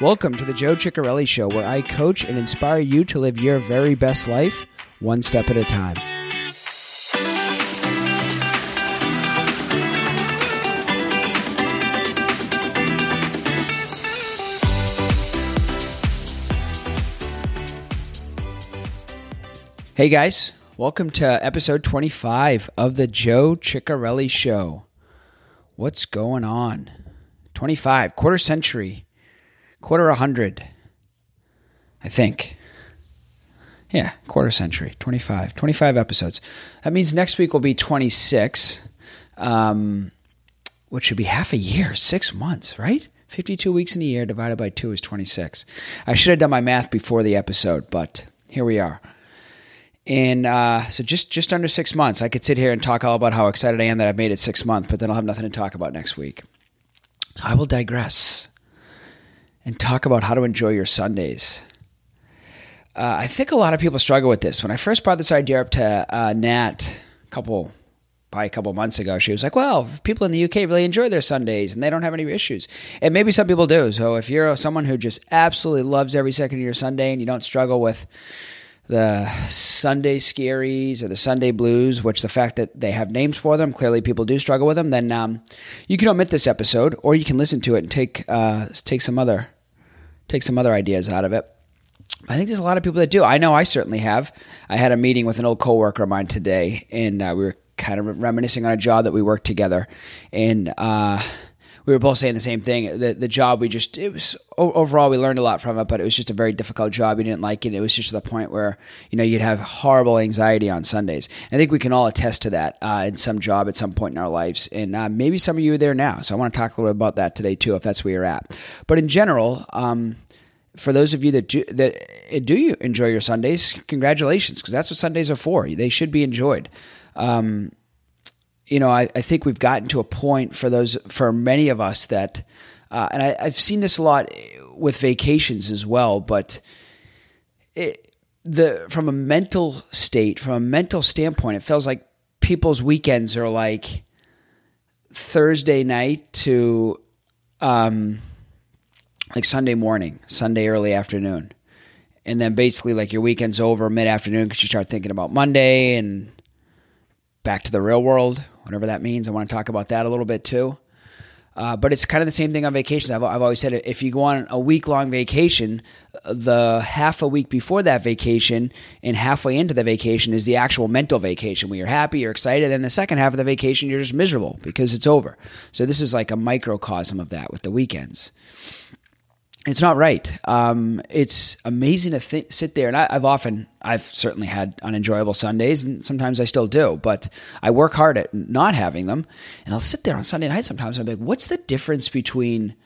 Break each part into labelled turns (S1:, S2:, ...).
S1: Welcome to the Joe Ciccarelli Show, where I coach and inspire you to live your very best life one step at a time. Hey guys, welcome to episode 25 of the Joe Ciccarelli Show. What's going on? 25, quarter century quarter a hundred, I think. Yeah, quarter century, 25, 25 episodes. That means next week will be 26, um, which should be half a year, six months, right? 52 weeks in a year divided by two is 26. I should have done my math before the episode, but here we are. And uh, so just just under six months, I could sit here and talk all about how excited I am that I've made it six months, but then I'll have nothing to talk about next week. So I will digress and talk about how to enjoy your Sundays. Uh, I think a lot of people struggle with this. When I first brought this idea up to uh, Nat a couple, probably a couple months ago, she was like, "Well, people in the UK really enjoy their Sundays and they don't have any issues." And maybe some people do. So if you're someone who just absolutely loves every second of your Sunday and you don't struggle with the Sunday scaries or the Sunday blues, which the fact that they have names for them, clearly people do struggle with them, then um, you can omit this episode or you can listen to it and take uh, take some other take some other ideas out of it. I think there's a lot of people that do. I know I certainly have. I had a meeting with an old coworker of mine today, and uh, we were kind of reminiscing on a job that we worked together, and uh, we were both saying the same thing. The the job we just it was overall we learned a lot from it, but it was just a very difficult job. We didn't like it. It was just to the point where you know you'd have horrible anxiety on Sundays. I think we can all attest to that uh, in some job at some point in our lives, and uh, maybe some of you are there now. So I want to talk a little bit about that today too, if that's where you're at. But in general. Um, for those of you that do, that do you enjoy your Sundays, congratulations, because that's what Sundays are for. They should be enjoyed. Um, you know, I, I, think we've gotten to a point for those for many of us that, uh, and I, have seen this a lot with vacations as well. But it, the from a mental state, from a mental standpoint, it feels like people's weekends are like Thursday night to um, like Sunday morning, Sunday early afternoon. And then basically, like your weekend's over mid afternoon because you start thinking about Monday and back to the real world, whatever that means. I want to talk about that a little bit too. Uh, but it's kind of the same thing on vacations. I've, I've always said if you go on a week long vacation, the half a week before that vacation and halfway into the vacation is the actual mental vacation where you're happy, you're excited. And the second half of the vacation, you're just miserable because it's over. So this is like a microcosm of that with the weekends it's not right. Um, it's amazing to th- sit there, and I, have often, I've certainly had unenjoyable Sundays, and sometimes I still do. But I work hard at not having them, and I'll sit there on Sunday night sometimes. And I'm like, what's the difference between?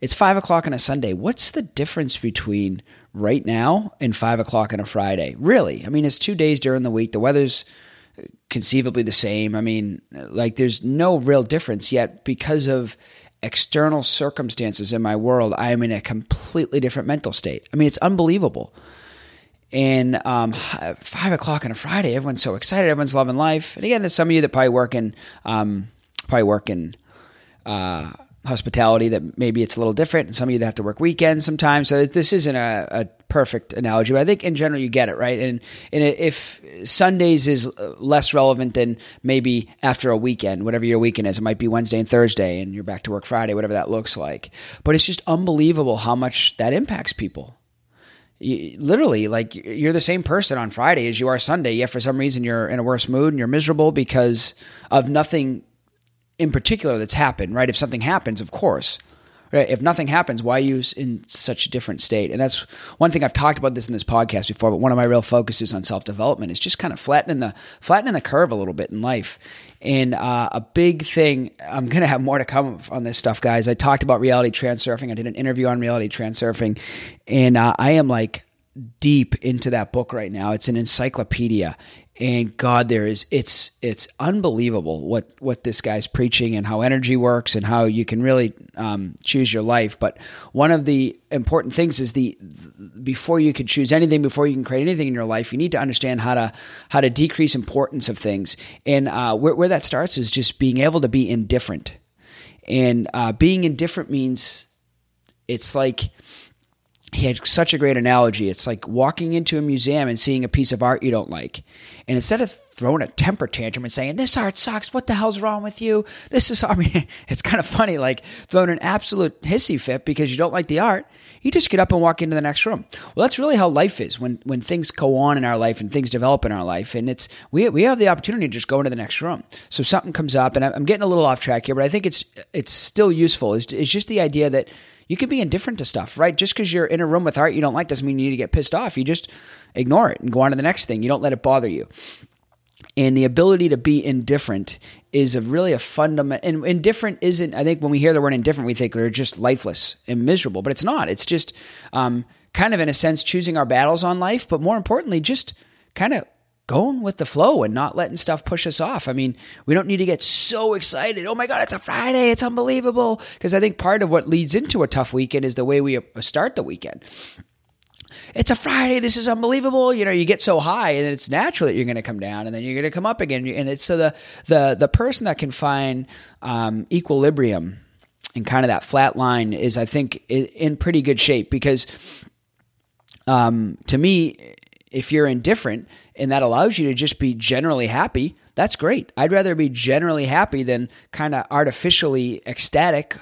S1: It's five o'clock on a Sunday. What's the difference between right now and five o'clock on a Friday? Really? I mean, it's two days during the week. The weather's conceivably the same. I mean, like, there's no real difference yet because of external circumstances in my world, I am in a completely different mental state. I mean, it's unbelievable. And um, five o'clock on a Friday, everyone's so excited, everyone's loving life. And again, there's some of you that probably work in, um, probably work in uh, hospitality that maybe it's a little different, and some of you that have to work weekends sometimes. So this isn't a, a perfect analogy, but I think in general you get it right. And and if Sundays is less relevant than maybe after a weekend, whatever your weekend is, it might be Wednesday and Thursday, and you're back to work Friday, whatever that looks like. But it's just unbelievable how much that impacts people. You, literally, like you're the same person on Friday as you are Sunday. Yet for some reason you're in a worse mood and you're miserable because of nothing in particular that's happened, right? If something happens, of course. Right? If nothing happens, why use in such a different state? And that's one thing I've talked about this in this podcast before. But one of my real focuses on self development is just kind of flattening the flattening the curve a little bit in life. And uh, a big thing, I'm going to have more to come on this stuff, guys. I talked about reality transurfing. I did an interview on reality transurfing, and uh, I am like deep into that book right now. It's an encyclopedia and god there is it's it's unbelievable what what this guy's preaching and how energy works and how you can really um, choose your life. But one of the important things is the before you can choose anything before you can create anything in your life you need to understand how to how to decrease importance of things. And uh, where, where that starts is just being able to be indifferent. And uh, being indifferent means it's like he had such a great analogy. It's like walking into a museum and seeing a piece of art you don't like. And instead of throwing a temper tantrum and saying, This art sucks, what the hell's wrong with you? This is, I mean, it's kind of funny, like throwing an absolute hissy fit because you don't like the art. You just get up and walk into the next room. Well, that's really how life is when, when things go on in our life and things develop in our life. And it's, we, we have the opportunity to just go into the next room. So something comes up, and I'm getting a little off track here, but I think it's, it's still useful. It's, it's just the idea that, you can be indifferent to stuff, right? Just because you're in a room with art you don't like doesn't mean you need to get pissed off. You just ignore it and go on to the next thing. You don't let it bother you. And the ability to be indifferent is a really a fundamental. And indifferent isn't. I think when we hear the word indifferent, we think they're just lifeless and miserable, but it's not. It's just um, kind of in a sense choosing our battles on life, but more importantly, just kind of going with the flow and not letting stuff push us off. I mean, we don't need to get so excited. Oh my God, it's a Friday. It's unbelievable. Because I think part of what leads into a tough weekend is the way we start the weekend. It's a Friday. This is unbelievable. You know, you get so high, and it's natural that you're going to come down, and then you're going to come up again. And it's so the the the person that can find um, equilibrium and kind of that flat line is, I think, in pretty good shape because, um, to me, if you're indifferent and that allows you to just be generally happy, that's great. I'd rather be generally happy than kind of artificially ecstatic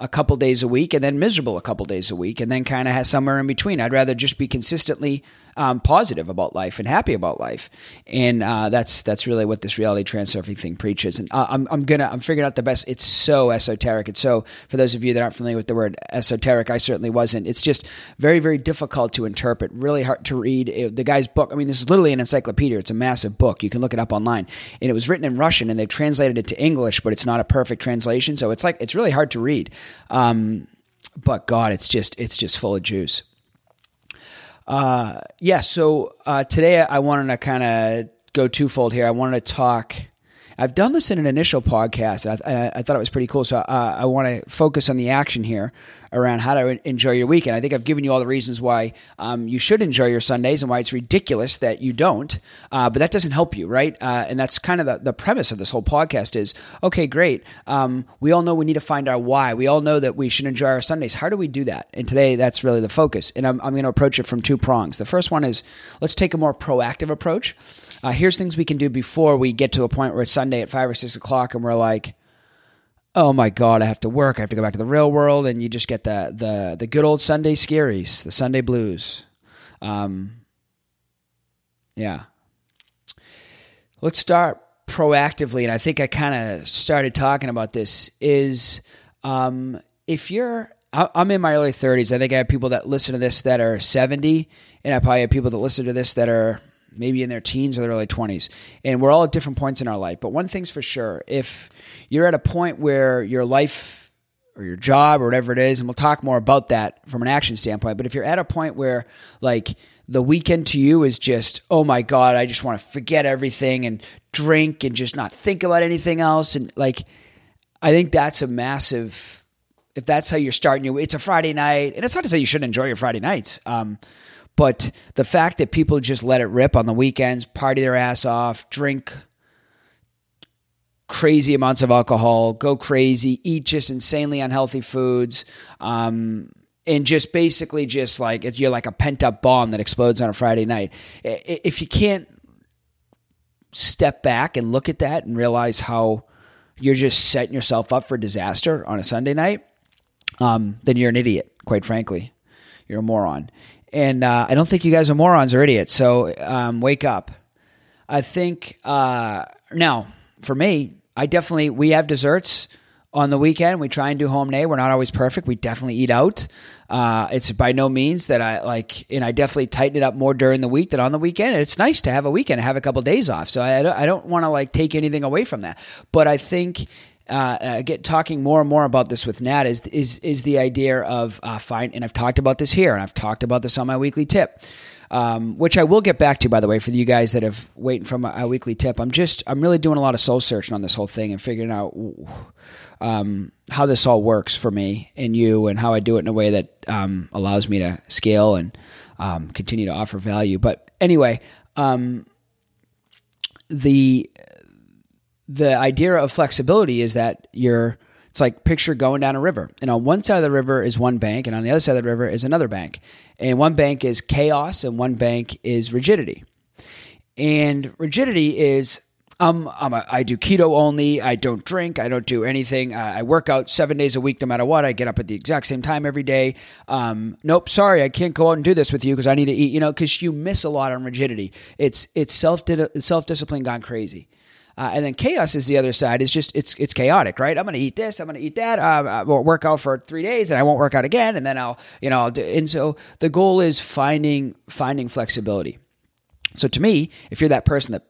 S1: a couple days a week and then miserable a couple days a week and then kind of has somewhere in between. I'd rather just be consistently um, positive about life and happy about life, and uh, that's that's really what this reality transurfing thing preaches. And uh, I'm I'm gonna I'm figuring out the best. It's so esoteric. It's so for those of you that aren't familiar with the word esoteric, I certainly wasn't. It's just very very difficult to interpret, really hard to read. It, the guy's book. I mean, this is literally an encyclopedia. It's a massive book. You can look it up online, and it was written in Russian, and they've translated it to English, but it's not a perfect translation. So it's like it's really hard to read. Um, but God, it's just it's just full of juice. Uh, yeah, so uh, today I wanted to kind of go twofold here. I wanted to talk. I've done this in an initial podcast. I, I, thought it was pretty cool. So uh, I want to focus on the action here around how to enjoy your weekend. I think I've given you all the reasons why um, you should enjoy your Sundays and why it's ridiculous that you don't. Uh, but that doesn't help you, right? Uh, and that's kind of the, the premise of this whole podcast is okay, great. Um, we all know we need to find our why. We all know that we should enjoy our Sundays. How do we do that? And today, that's really the focus. And I'm, I'm going to approach it from two prongs. The first one is let's take a more proactive approach. Uh, here's things we can do before we get to a point where it's Sunday at five or six o'clock and we're like, oh my god, I have to work, I have to go back to the real world, and you just get the the the good old Sunday scaries, the Sunday blues. Um, yeah. Let's start proactively, and I think I kind of started talking about this. Is um, if you're I'm in my early 30s. I think I have people that listen to this that are 70, and I probably have people that listen to this that are maybe in their teens or their early 20s. And we're all at different points in our life. But one thing's for sure if you're at a point where your life or your job or whatever it is, and we'll talk more about that from an action standpoint, but if you're at a point where, like, the weekend to you is just, oh my God, I just want to forget everything and drink and just not think about anything else. And, like, I think that's a massive, if that's how you're starting your, it's a Friday night, and it's not to say you shouldn't enjoy your Friday nights. Um, but the fact that people just let it rip on the weekends, party their ass off, drink crazy amounts of alcohol, go crazy, eat just insanely unhealthy foods, um, and just basically just like you're like a pent up bomb that explodes on a Friday night. If you can't step back and look at that and realize how you're just setting yourself up for disaster on a Sunday night, um, then you're an idiot, quite frankly. You're a moron. And uh, I don't think you guys are morons or idiots. So um, wake up. I think uh, now for me, I definitely we have desserts on the weekend. We try and do home day. We're not always perfect. We definitely eat out. Uh, it's by no means that I like, and I definitely tighten it up more during the week than on the weekend. And it's nice to have a weekend, have a couple days off. So I, I don't want to like take anything away from that. But I think uh, uh, get talking more and more about this with Nat is is is the idea of uh, fine, and I've talked about this here, and I've talked about this on my weekly tip. Um, which I will get back to, by the way, for you guys that have waiting for my, weekly tip. I'm just, I'm really doing a lot of soul searching on this whole thing and figuring out um, how this all works for me and you, and how I do it in a way that um, allows me to scale and um, continue to offer value. But anyway, um, the the idea of flexibility is that you're It's like picture going down a river. And on one side of the river is one bank, and on the other side of the river is another bank. And one bank is chaos, and one bank is rigidity. And rigidity is um, I'm a, I do keto only. I don't drink. I don't do anything. I, I work out seven days a week, no matter what. I get up at the exact same time every day. Um, nope, sorry, I can't go out and do this with you because I need to eat. You know, because you miss a lot on rigidity. It's it's self self discipline gone crazy. Uh, and then chaos is the other side. It's just it's it's chaotic, right? I'm going to eat this. I'm going to eat that. Uh, I won't work out for three days, and I won't work out again. And then I'll you know I'll do. And so the goal is finding finding flexibility. So to me, if you're that person that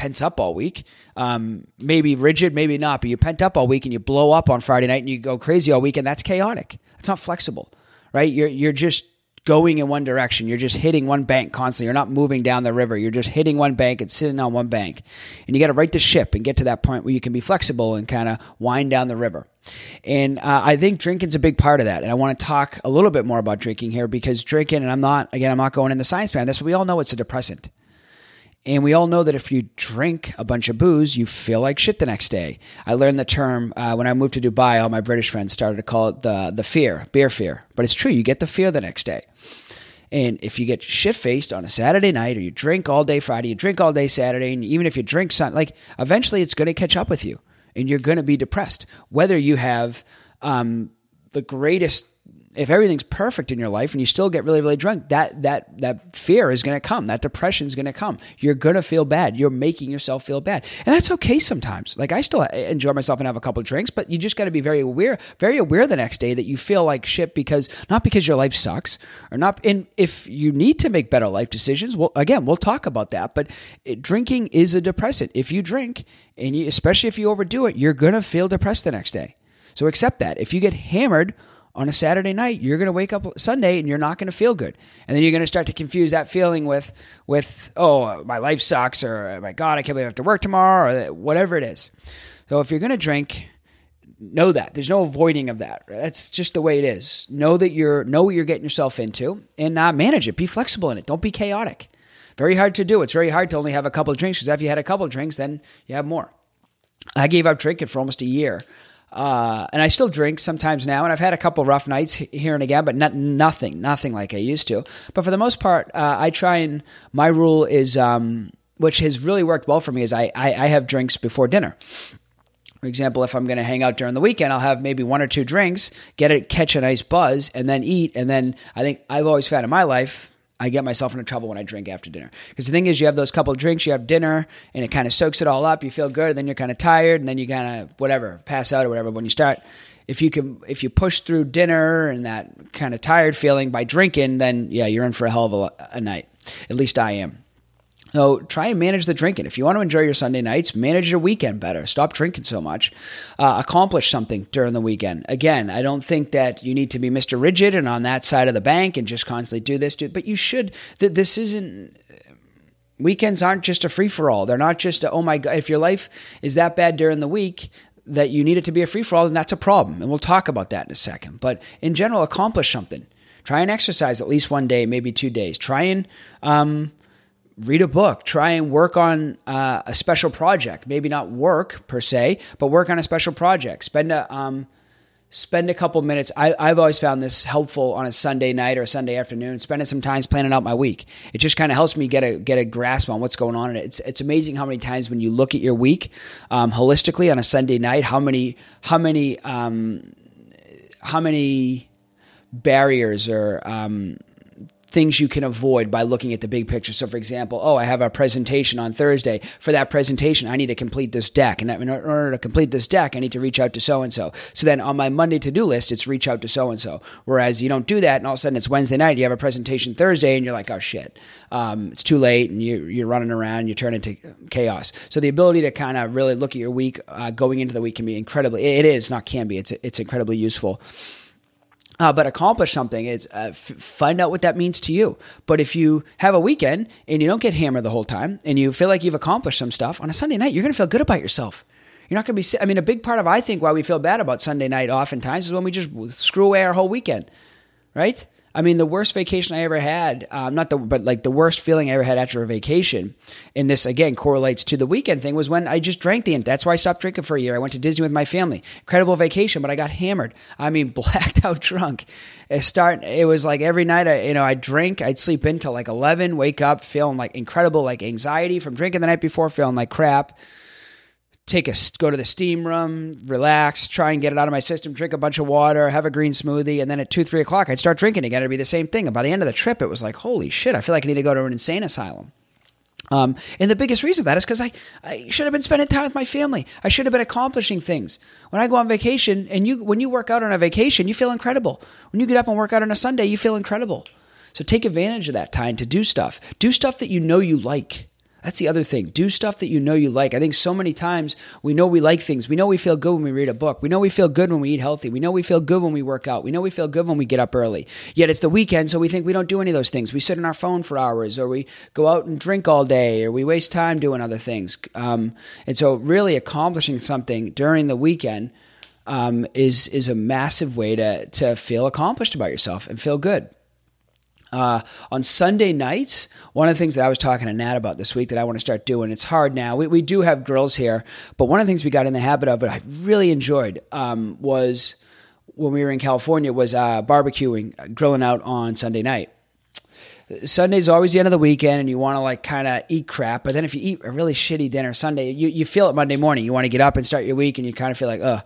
S1: pent up all week. Um, maybe rigid, maybe not, but you pent up all week and you blow up on Friday night and you go crazy all week, and that's chaotic. It's not flexible, right? You're you're just going in one direction. You're just hitting one bank constantly. You're not moving down the river. You're just hitting one bank and sitting on one bank. And you got to right the ship and get to that point where you can be flexible and kind of wind down the river. And uh, I think drinking's a big part of that. And I want to talk a little bit more about drinking here because drinking, and I'm not, again, I'm not going in the science this, but we all know it's a depressant. And we all know that if you drink a bunch of booze, you feel like shit the next day. I learned the term uh, when I moved to Dubai. All my British friends started to call it the the fear, beer fear. But it's true. You get the fear the next day. And if you get shit faced on a Saturday night, or you drink all day Friday, you drink all day Saturday, and even if you drink something, like eventually it's going to catch up with you, and you're going to be depressed. Whether you have um, the greatest if everything's perfect in your life and you still get really really drunk that that that fear is going to come. That depression is going to come. You're going to feel bad. You're making yourself feel bad. And that's okay sometimes. Like i still enjoy myself and have a couple drinks but you just got to be very aware very aware the next day that you feel like shit because not because your life sucks or not and if you need to make better life decisions well again we'll talk about that but drinking is a depressant. If you drink and you, especially if you overdo it you're going to feel depressed the next day. So accept that. If you get hammered on a Saturday night, you're going to wake up Sunday and you're not going to feel good. And then you're going to start to confuse that feeling with, with oh, my life sucks, or oh my God, I can't believe I have to work tomorrow, or whatever it is. So if you're going to drink, know that there's no avoiding of that. That's just the way it is. Know that you're know what you're getting yourself into, and uh, manage it. Be flexible in it. Don't be chaotic. Very hard to do. It's very hard to only have a couple of drinks because if you had a couple of drinks, then you have more. I gave up drinking for almost a year uh, and I still drink sometimes now, and I've had a couple rough nights here and again, but not nothing, nothing like I used to. But for the most part, uh, I try and my rule is, um, which has really worked well for me, is I, I, I have drinks before dinner. For example, if I'm going to hang out during the weekend, I'll have maybe one or two drinks, get it, catch a nice buzz, and then eat. And then I think I've always found in my life, I get myself into trouble when I drink after dinner. Because the thing is, you have those couple drinks, you have dinner, and it kind of soaks it all up. You feel good, then you're kind of tired, and then you kind of whatever pass out or whatever. When you start, if you can, if you push through dinner and that kind of tired feeling by drinking, then yeah, you're in for a hell of a, a night. At least I am. So try and manage the drinking. If you want to enjoy your Sunday nights, manage your weekend better. Stop drinking so much. Uh, accomplish something during the weekend. Again, I don't think that you need to be Mr. Rigid and on that side of the bank and just constantly do this, do, but you should. That this isn't. Weekends aren't just a free for all. They're not just a, oh my god. If your life is that bad during the week, that you need it to be a free for all, then that's a problem. And we'll talk about that in a second. But in general, accomplish something. Try and exercise at least one day, maybe two days. Try and um, read a book, try and work on uh, a special project. Maybe not work per se, but work on a special project. Spend a um, spend a couple minutes. I, have always found this helpful on a Sunday night or a Sunday afternoon. Spending some time planning out my week. It just kind of helps me get a get a grasp on what's going on. And it's it's amazing how many times when you look at your week um, holistically on a Sunday night, how many how many um, how many barriers or um, things you can avoid by looking at the big picture. So, for example, oh, I have a presentation on Thursday. For that presentation, I need to complete this deck. And in order to complete this deck, I need to reach out to so and so. So then on my Monday to do list, it's reach out to so and so. Whereas you don't do that, and all of a sudden it's Wednesday night, you have a presentation Thursday, and you're like, oh shit, um, it's too late, and you, you're running around, you turn into chaos. So the ability to kind of really look at your week uh, going into the week can be incredibly, it is, not can be, it's, it's incredibly useful uh, but accomplish something is uh, f- find out what that means to you. But if you have a weekend and you don't get hammered the whole time and you feel like you've accomplished some stuff on a Sunday night, you're going to feel good about yourself. You're not going to be. I mean, a big part of I think why we feel bad about Sunday night oftentimes is when we just screw away our whole weekend, right? I mean, the worst vacation I ever had, um, not the, but like the worst feeling I ever had after a vacation, and this again correlates to the weekend thing, was when I just drank the, that's why I stopped drinking for a year. I went to Disney with my family. Incredible vacation, but I got hammered. I mean, blacked out drunk. It start, it was like every night, I, you know, I'd drink, I'd sleep until like 11, wake up feeling like incredible, like anxiety from drinking the night before, feeling like crap take a go to the steam room, relax, try and get it out of my system, drink a bunch of water, have a green smoothie, and then at two, three o'clock, I'd start drinking again. It'd be the same thing. And by the end of the trip, it was like, holy shit, I feel like I need to go to an insane asylum. Um, and the biggest reason for that is because I, I should have been spending time with my family. I should have been accomplishing things. When I go on vacation, and you when you work out on a vacation, you feel incredible. When you get up and work out on a Sunday, you feel incredible. So take advantage of that time to do stuff. Do stuff that you know you like. That's the other thing. Do stuff that you know you like. I think so many times we know we like things. We know we feel good when we read a book. We know we feel good when we eat healthy. We know we feel good when we work out. We know we feel good when we get up early. Yet it's the weekend, so we think we don't do any of those things. We sit on our phone for hours, or we go out and drink all day, or we waste time doing other things. Um, and so, really accomplishing something during the weekend um, is is a massive way to to feel accomplished about yourself and feel good. Uh, on Sunday nights, one of the things that I was talking to Nat about this week that I want to start doing, it's hard now. We, we do have girls here, but one of the things we got in the habit of that I really enjoyed um, was when we were in California was uh, barbecuing, grilling out on Sunday night. Sunday's always the end of the weekend and you want to like kind of eat crap. But then if you eat a really shitty dinner Sunday, you, you feel it Monday morning. You want to get up and start your week and you kind of feel like, ugh.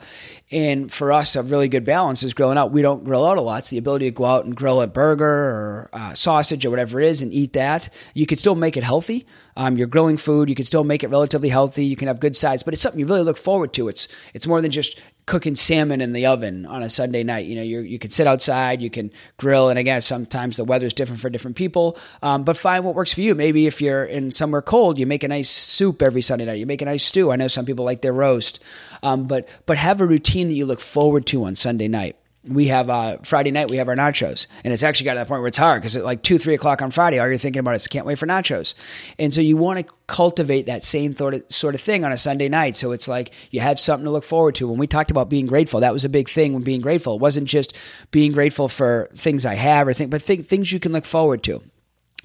S1: And for us, a really good balance is grilling out. We don't grill out a lot. It's the ability to go out and grill a burger or uh, sausage or whatever it is and eat that. You could still make it healthy. Um, you're grilling food. You can still make it relatively healthy. You can have good sides, but it's something you really look forward to. It's it's more than just cooking salmon in the oven on a Sunday night. You know, you you can sit outside, you can grill, and again, sometimes the weather is different for different people. Um, but find what works for you. Maybe if you're in somewhere cold, you make a nice soup every Sunday night. You make a nice stew. I know some people like their roast, um, but but have a routine that you look forward to on Sunday night we have uh, Friday night, we have our nachos. And it's actually got to that point where it's hard because at like two, three o'clock on Friday, all you're thinking about is can't wait for nachos. And so you want to cultivate that same sort of, sort of thing on a Sunday night. So it's like you have something to look forward to. When we talked about being grateful, that was a big thing when being grateful. It wasn't just being grateful for things I have or think, but th- things you can look forward to.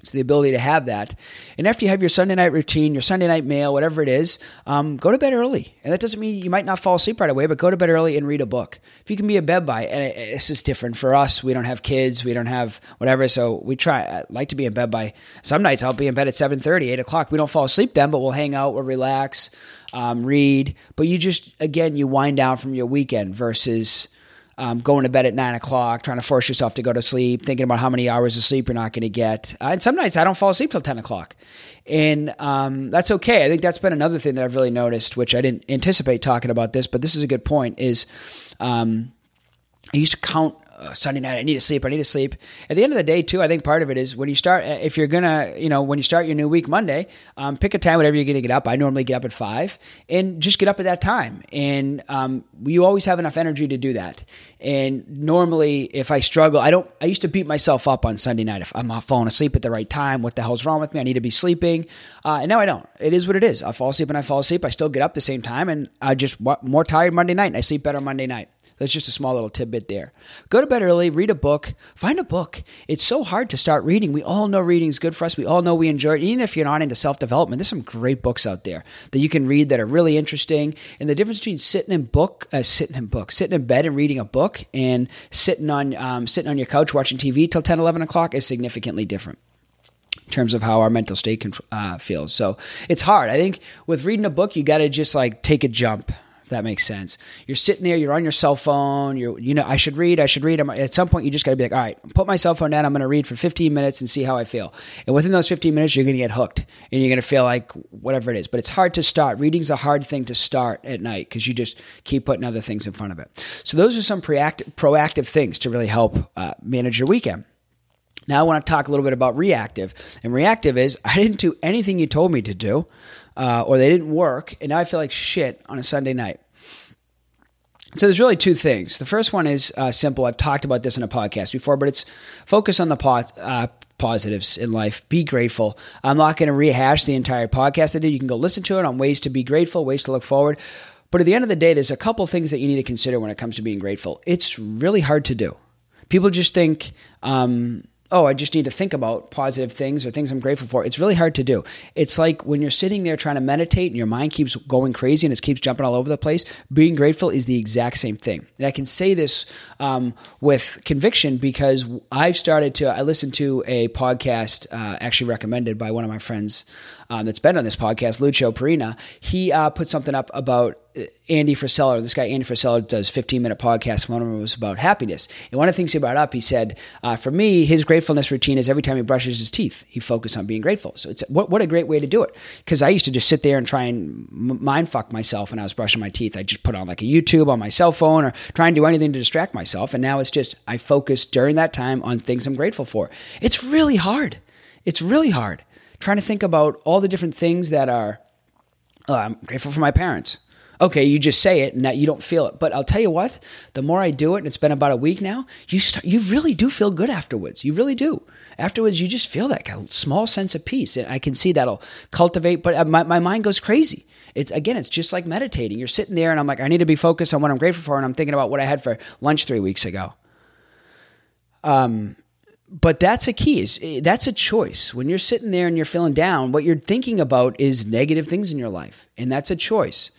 S1: So the ability to have that. And after you have your Sunday night routine, your Sunday night meal, whatever it is, um, go to bed early. And that doesn't mean you might not fall asleep right away, but go to bed early and read a book. If you can be a bed by, and this is different for us. We don't have kids. We don't have whatever. So we try, I like to be in bed by, some nights I'll be in bed at 7.30, 8 o'clock. We don't fall asleep then, but we'll hang out, we'll relax, um, read. But you just, again, you wind down from your weekend versus – um, going to bed at nine o'clock, trying to force yourself to go to sleep, thinking about how many hours of sleep you're not going to get. Uh, and some nights I don't fall asleep till 10 o'clock. And um, that's okay. I think that's been another thing that I've really noticed, which I didn't anticipate talking about this, but this is a good point, is um, I used to count uh, Sunday night, I need to sleep, I need to sleep. At the end of the day, too, I think part of it is when you start, uh, if you're gonna, you know, when you start your new week Monday, um, pick a time, whatever you're gonna get up. I normally get up at five and just get up at that time. And um, you always have enough energy to do that. And normally, if I struggle, I don't, I used to beat myself up on Sunday night if I'm not falling asleep at the right time. What the hell's wrong with me? I need to be sleeping. Uh, and now I don't. It is what it is. I fall asleep and I fall asleep. I still get up the same time and I just more tired Monday night and I sleep better Monday night. That's just a small little tidbit there. Go to bed early, read a book, find a book. It's so hard to start reading. We all know reading is good for us. We all know we enjoy it. Even if you're not into self development, there's some great books out there that you can read that are really interesting. And the difference between sitting in book, uh, sitting in book, sitting in bed and reading a book, and sitting on um, sitting on your couch watching TV till 10, 11 o'clock is significantly different in terms of how our mental state can, uh, feels. So it's hard. I think with reading a book, you got to just like take a jump that makes sense. You're sitting there, you're on your cell phone, you're, you know, I should read, I should read. at some point, you just got to be like, all right, put my cell phone down, I'm going to read for 15 minutes and see how I feel. And within those 15 minutes, you're going to get hooked and you're going to feel like whatever it is. But it's hard to start. Reading's a hard thing to start at night because you just keep putting other things in front of it. So those are some proactive, proactive things to really help uh, manage your weekend. Now I want to talk a little bit about reactive. And reactive is I didn't do anything you told me to do uh, or they didn't work, and now I feel like shit on a Sunday night. So there's really two things. The first one is uh, simple. I've talked about this in a podcast before, but it's focus on the pot, uh, positives in life. Be grateful. I'm not going to rehash the entire podcast I did. You can go listen to it on ways to be grateful, ways to look forward. But at the end of the day, there's a couple things that you need to consider when it comes to being grateful. It's really hard to do People just think, um, oh, I just need to think about positive things or things I'm grateful for. It's really hard to do. It's like when you're sitting there trying to meditate and your mind keeps going crazy and it keeps jumping all over the place. Being grateful is the exact same thing. And I can say this um, with conviction because I've started to, I listened to a podcast uh, actually recommended by one of my friends um, that's been on this podcast, Lucio Perina, He uh, put something up about uh, Andy Frisella. This guy, Andy Frisella, does 15 minute podcasts. One of them was about happiness. And one of the things he brought up, he said, uh, for me, his gratefulness routine is every time he brushes his teeth, he focuses on being grateful. So it's what, what a great way to do it. Because I used to just sit there and try and mind fuck myself when I was brushing my teeth. I just put on like a YouTube on my cell phone or try and do anything to distract myself. And now it's just, I focus during that time on things I'm grateful for. It's really hard. It's really hard trying to think about all the different things that are. Oh, I'm grateful for my parents. Okay, you just say it and that you don't feel it. But I'll tell you what, the more I do it, and it's been about a week now, you start, you really do feel good afterwards. You really do. Afterwards, you just feel that small sense of peace. And I can see that'll cultivate, but uh, my, my mind goes crazy. It's again, it's just like meditating. You're sitting there and I'm like, I need to be focused on what I'm grateful for, and I'm thinking about what I had for lunch three weeks ago. Um, but that's a key. Is eh, that's a choice. When you're sitting there and you're feeling down what you're thinking about is negative things in your life and that's a choice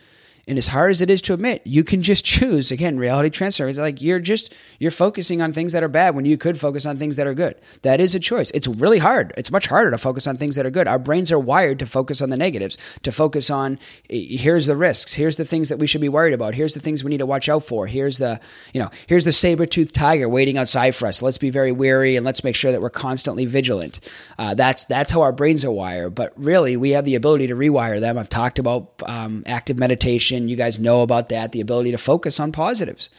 S1: and as hard as it is to admit, you can just choose again. Reality transfer is like you're just you're focusing on things that are bad when you could focus on things that are good. That is a choice. It's really hard. It's much harder to focus on things that are good. Our brains are wired to focus on the negatives, to focus on here's the risks, here's the things that we should be worried about, here's the things we need to watch out for, here's the you know here's the saber toothed tiger waiting outside for us. Let's be very wary and let's make sure that we're constantly vigilant. Uh, that's that's how our brains are wired. But really, we have the ability to rewire them. I've talked about um, active meditation meditation. You guys know about that, the ability to focus on positives.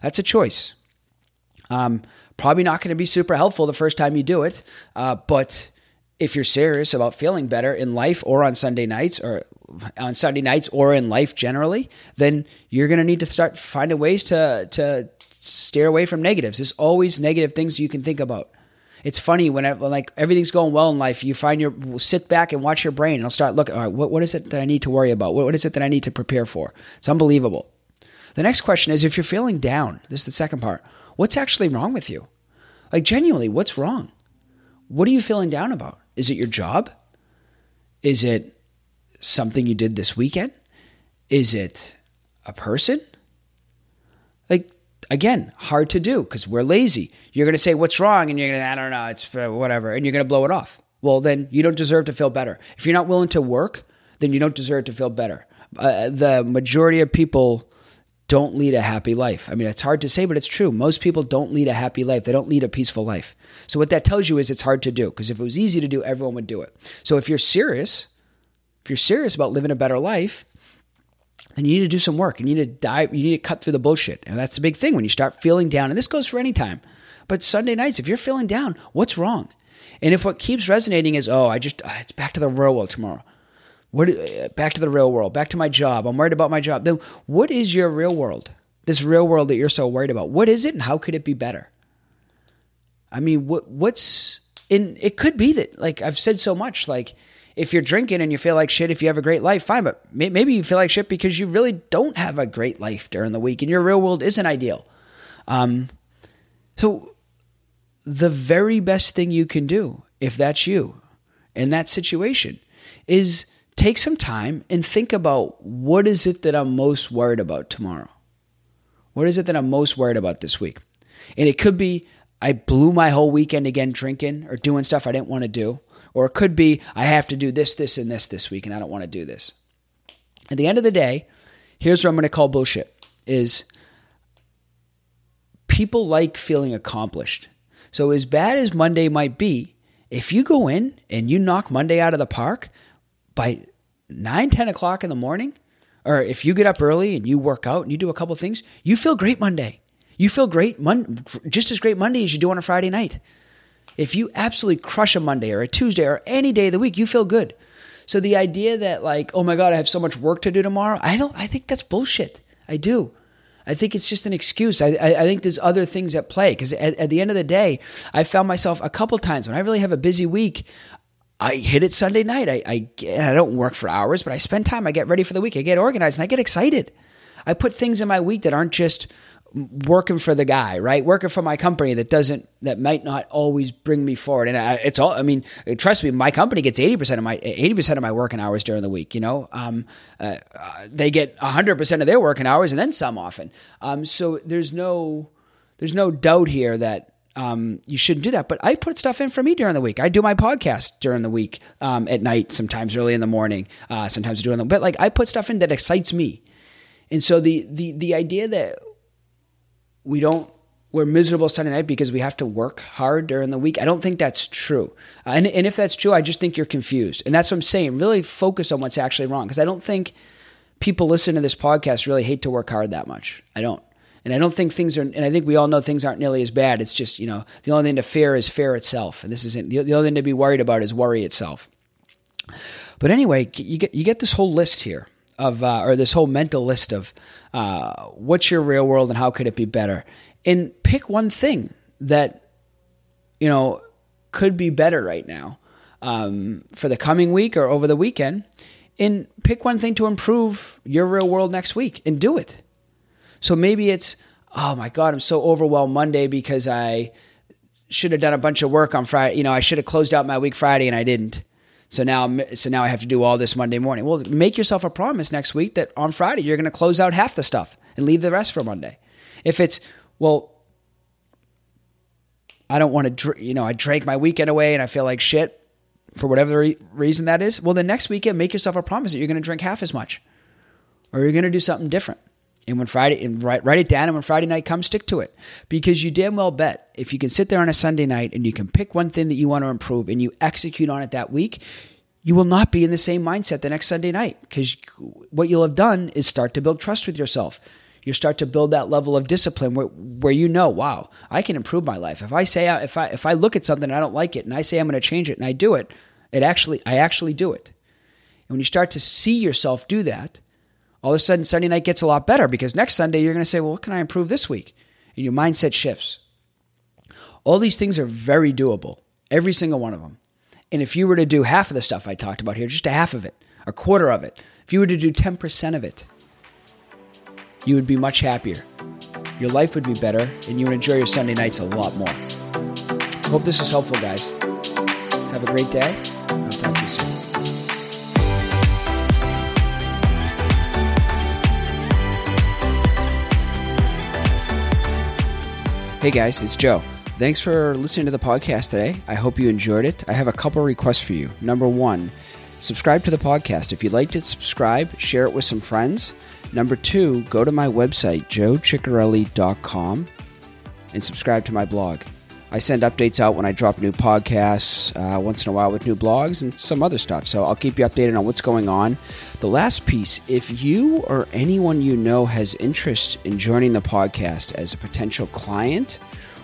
S1: That's a choice. Um, probably not going to be super helpful the first time you do it, uh, but if you're serious about feeling better in life or on Sunday nights or on Sunday nights or in life generally, then you're going to need to start finding ways to to steer away from negatives. There's always negative things you can think about. It's funny when like everything's going well in life, you find your sit back and watch your brain and I'll start looking. All right, what, what is it that I need to worry about? What, what is it that I need to prepare for? It's unbelievable. The next question is if you're feeling down. This is the second part. What's actually wrong with you? Like genuinely, what's wrong? What are you feeling down about? Is it your job? Is it something you did this weekend? Is it a person? Like again, hard to do because we're lazy. You're going to say, What's wrong? And you're going to, I don't know, it's uh, whatever. And you're going to blow it off. Well, then you don't deserve to feel better. If you're not willing to work, then you don't deserve to feel better. Uh, the majority of people don't lead a happy life. I mean, it's hard to say, but it's true. Most people don't lead a happy life. They don't lead a peaceful life. So, what that tells you is it's hard to do because if it was easy to do, everyone would do it. So, if you're serious, if you're serious about living a better life, then you need to do some work. You need to dive, you need to cut through the bullshit. And that's a big thing when you start feeling down. And this goes for any time. But Sunday nights, if you're feeling down, what's wrong? And if what keeps resonating is, oh, I just, uh, it's back to the real world tomorrow. What, uh, back to the real world, back to my job. I'm worried about my job. Then what is your real world? This real world that you're so worried about. What is it and how could it be better? I mean, what, what's, in, it could be that, like I've said so much, like, if you're drinking and you feel like shit, if you have a great life, fine. But maybe you feel like shit because you really don't have a great life during the week and your real world isn't ideal. Um, so the very best thing you can do, if that's you in that situation, is take some time and think about what is it that I'm most worried about tomorrow? What is it that I'm most worried about this week? And it could be I blew my whole weekend again drinking or doing stuff I didn't want to do. Or it could be, I have to do this, this, and this this week, and I don't want to do this. At the end of the day, here's what I'm going to call bullshit is people like feeling accomplished. So as bad as Monday might be, if you go in and you knock Monday out of the park by 9, 10 o'clock in the morning, or if you get up early and you work out and you do a couple things, you feel great Monday. You feel great, mon- just as great Monday as you do on a Friday night. If you absolutely crush a Monday or a Tuesday or any day of the week, you feel good. So the idea that like, oh my God, I have so much work to do tomorrow, I don't I think that's bullshit. I do. I think it's just an excuse. I, I, I think there's other things at play because at, at the end of the day, I found myself a couple times when I really have a busy week, I hit it Sunday night. I, I, I don't work for hours, but I spend time. I get ready for the week. I get organized and I get excited. I put things in my week that aren't just working for the guy, right? Working for my company that doesn't, that might not always bring me forward. And I, it's all, I mean, trust me, my company gets 80% of my, 80% of my working hours during the week, you know? Um, uh, uh, they get 100% of their working hours and then some often. Um, so there's no, there's no doubt here that, um, you shouldn't do that. But I put stuff in for me during the week. I do my podcast during the week, um, at night, sometimes early in the morning, uh, sometimes doing the, but like I put stuff in that excites me. And so the, the, the idea that we don't we're miserable Sunday night because we have to work hard during the week. I don't think that's true. Uh, and, and if that's true, I just think you're confused. And that's what I'm saying. Really focus on what's actually wrong because I don't think people listen to this podcast really hate to work hard that much. I don't. And I don't think things are, and I think we all know things aren't nearly as bad. It's just, you know, the only thing to fear is fear itself. And this isn't, the, the only thing to be worried about is worry itself. But anyway, you get, you get this whole list here of, uh, or this whole mental list of uh, what's your real world and how could it be better? And pick one thing that, you know, could be better right now um, for the coming week or over the weekend. And pick one thing to improve your real world next week and do it. So maybe it's, oh my God, I'm so overwhelmed Monday because I should have done a bunch of work on Friday. You know, I should have closed out my week Friday and I didn't. So now, so now I have to do all this Monday morning. Well, make yourself a promise next week that on Friday you're going to close out half the stuff and leave the rest for Monday. If it's well, I don't want to, you know, I drank my weekend away and I feel like shit for whatever re- reason that is. Well, the next weekend, make yourself a promise that you're going to drink half as much, or you're going to do something different. And when Friday, and write, write it down, and when Friday night comes, stick to it. Because you damn well bet if you can sit there on a Sunday night and you can pick one thing that you want to improve and you execute on it that week, you will not be in the same mindset the next Sunday night. Because what you'll have done is start to build trust with yourself. You start to build that level of discipline where, where you know, wow, I can improve my life. If I say if I if I look at something and I don't like it and I say I'm going to change it and I do it, it actually I actually do it. And when you start to see yourself do that, all of a sudden Sunday night gets a lot better because next Sunday you're going to say, well, what can I improve this week? And your mindset shifts. All these things are very doable, every single one of them. And if you were to do half of the stuff I talked about here, just a half of it, a quarter of it, if you were to do 10% of it, you would be much happier. Your life would be better, and you would enjoy your Sunday nights a lot more. Hope this was helpful, guys. Have a great day. I'll talk to you soon. Hey guys, it's Joe. Thanks for listening to the podcast today. I hope you enjoyed it. I have a couple requests for you. Number one, subscribe to the podcast. If you liked it, subscribe, share it with some friends. Number two, go to my website, joechiccarelli.com, and subscribe to my blog. I send updates out when I drop new podcasts uh, once in a while with new blogs and some other stuff. So I'll keep you updated on what's going on. The last piece if you or anyone you know has interest in joining the podcast as a potential client,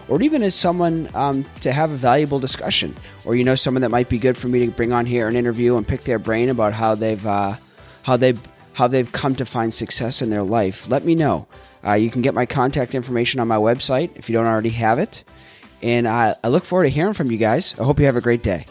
S1: or even as someone um, to have a valuable discussion, or you know someone that might be good for me to bring on here and interview and pick their brain about how they've uh, how they've how they've come to find success in their life, let me know. Uh, you can get my contact information on my website if you don't already have it. And I, I look forward to hearing from you guys. I hope you have a great day.